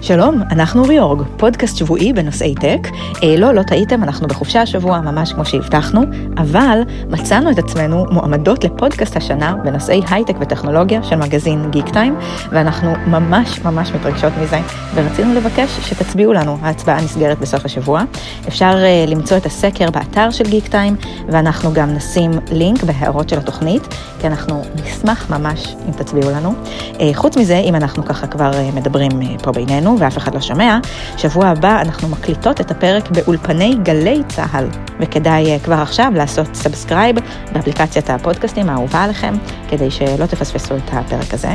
שלום, אנחנו ריאורג, פודקאסט שבועי בנושאי טק. אה, לא, לא טעיתם, אנחנו בחופשה השבוע, ממש כמו שהבטחנו, אבל מצאנו את עצמנו מועמדות לפודקאסט השנה בנושאי הייטק וטכנולוגיה של מגזין גיק טיים, ואנחנו ממש ממש מתרגשות מזה, ורצינו לבקש שתצביעו לנו, ההצבעה נסגרת בסוף השבוע. אפשר אה, למצוא את הסקר באתר של גיק טיים, ואנחנו גם נשים לינק בהערות של התוכנית, כי אנחנו נשמח ממש אם תצביעו לנו. אה, חוץ מזה, אם אנחנו ככה כבר אה, מדברים אה, פה בינינו, ואף אחד לא שומע, שבוע הבא אנחנו מקליטות את הפרק באולפני גלי צה"ל, וכדאי אה, כבר עכשיו לעשות subscribe באפליקציית הפודקאסטים האהובה עליכם, כדי שלא תפספסו את הפרק הזה.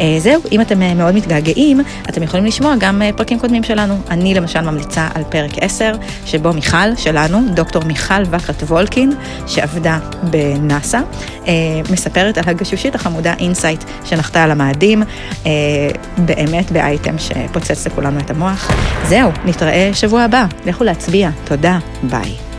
אה, זהו, אם אתם אה, מאוד מתגעגעים, אתם יכולים לשמוע גם פרקים קודמים שלנו. אני למשל ממליצה על פרק 10, שבו מיכל שלנו, דוקטור מיכל וקרת וולקין, שעבדה בנאסא, מספרת על הגשושית החמודה אינסייט שנחתה על המאדים, באמת באייטם שפוצץ לכולנו את המוח. זהו, נתראה שבוע הבא. לכו להצביע. תודה, ביי.